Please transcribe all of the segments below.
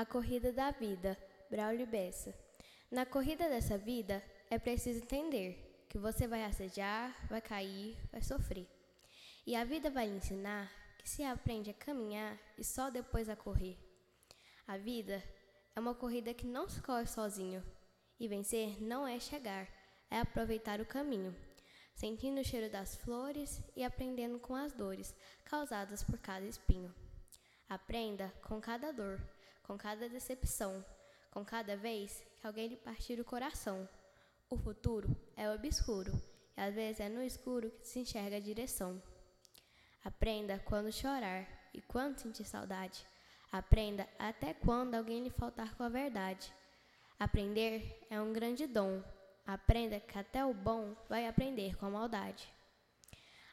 A corrida da vida, Braulio Bessa. Na corrida dessa vida, é preciso entender que você vai assejar, vai cair, vai sofrer. E a vida vai lhe ensinar que se aprende a caminhar e só depois a correr. A vida é uma corrida que não se corre sozinho. E vencer não é chegar, é aproveitar o caminho, sentindo o cheiro das flores e aprendendo com as dores causadas por cada espinho. Aprenda com cada dor, com cada decepção, com cada vez que alguém lhe partir o coração. O futuro é obscuro e às vezes é no escuro que se enxerga a direção. Aprenda quando chorar e quando sentir saudade. Aprenda até quando alguém lhe faltar com a verdade. Aprender é um grande dom. Aprenda que até o bom vai aprender com a maldade.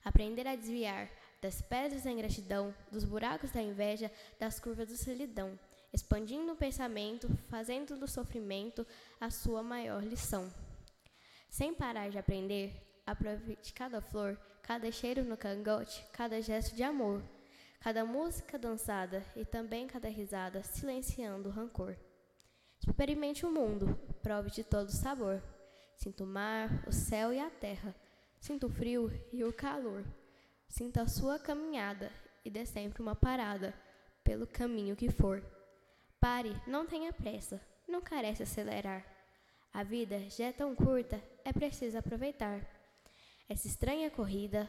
Aprender a desviar das pedras da ingratidão, dos buracos da inveja, das curvas da solidão, expandindo o pensamento, fazendo do sofrimento a sua maior lição. Sem parar de aprender, aproveite cada flor, cada cheiro no cangote, cada gesto de amor, cada música dançada e também cada risada, silenciando o rancor. Experimente o mundo, prove de todo sabor. Sinta o mar, o céu e a terra. Sinta o frio e o calor. Sinta a sua caminhada e dê sempre uma parada pelo caminho que for. Pare, não tenha pressa, não carece acelerar. A vida já é tão curta, é preciso aproveitar. Essa estranha corrida,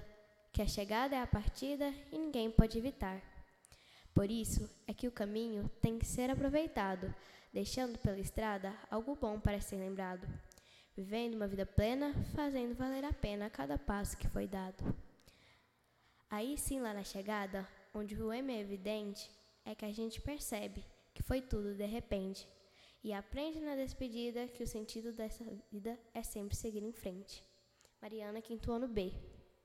que a chegada é a partida e ninguém pode evitar. Por isso é que o caminho tem que ser aproveitado, deixando pela estrada algo bom para ser lembrado. Vivendo uma vida plena, fazendo valer a pena cada passo que foi dado. Aí sim, lá na chegada, onde o M é evidente, é que a gente percebe que foi tudo de repente. E aprende na despedida que o sentido dessa vida é sempre seguir em frente. Mariana, quinto ano B.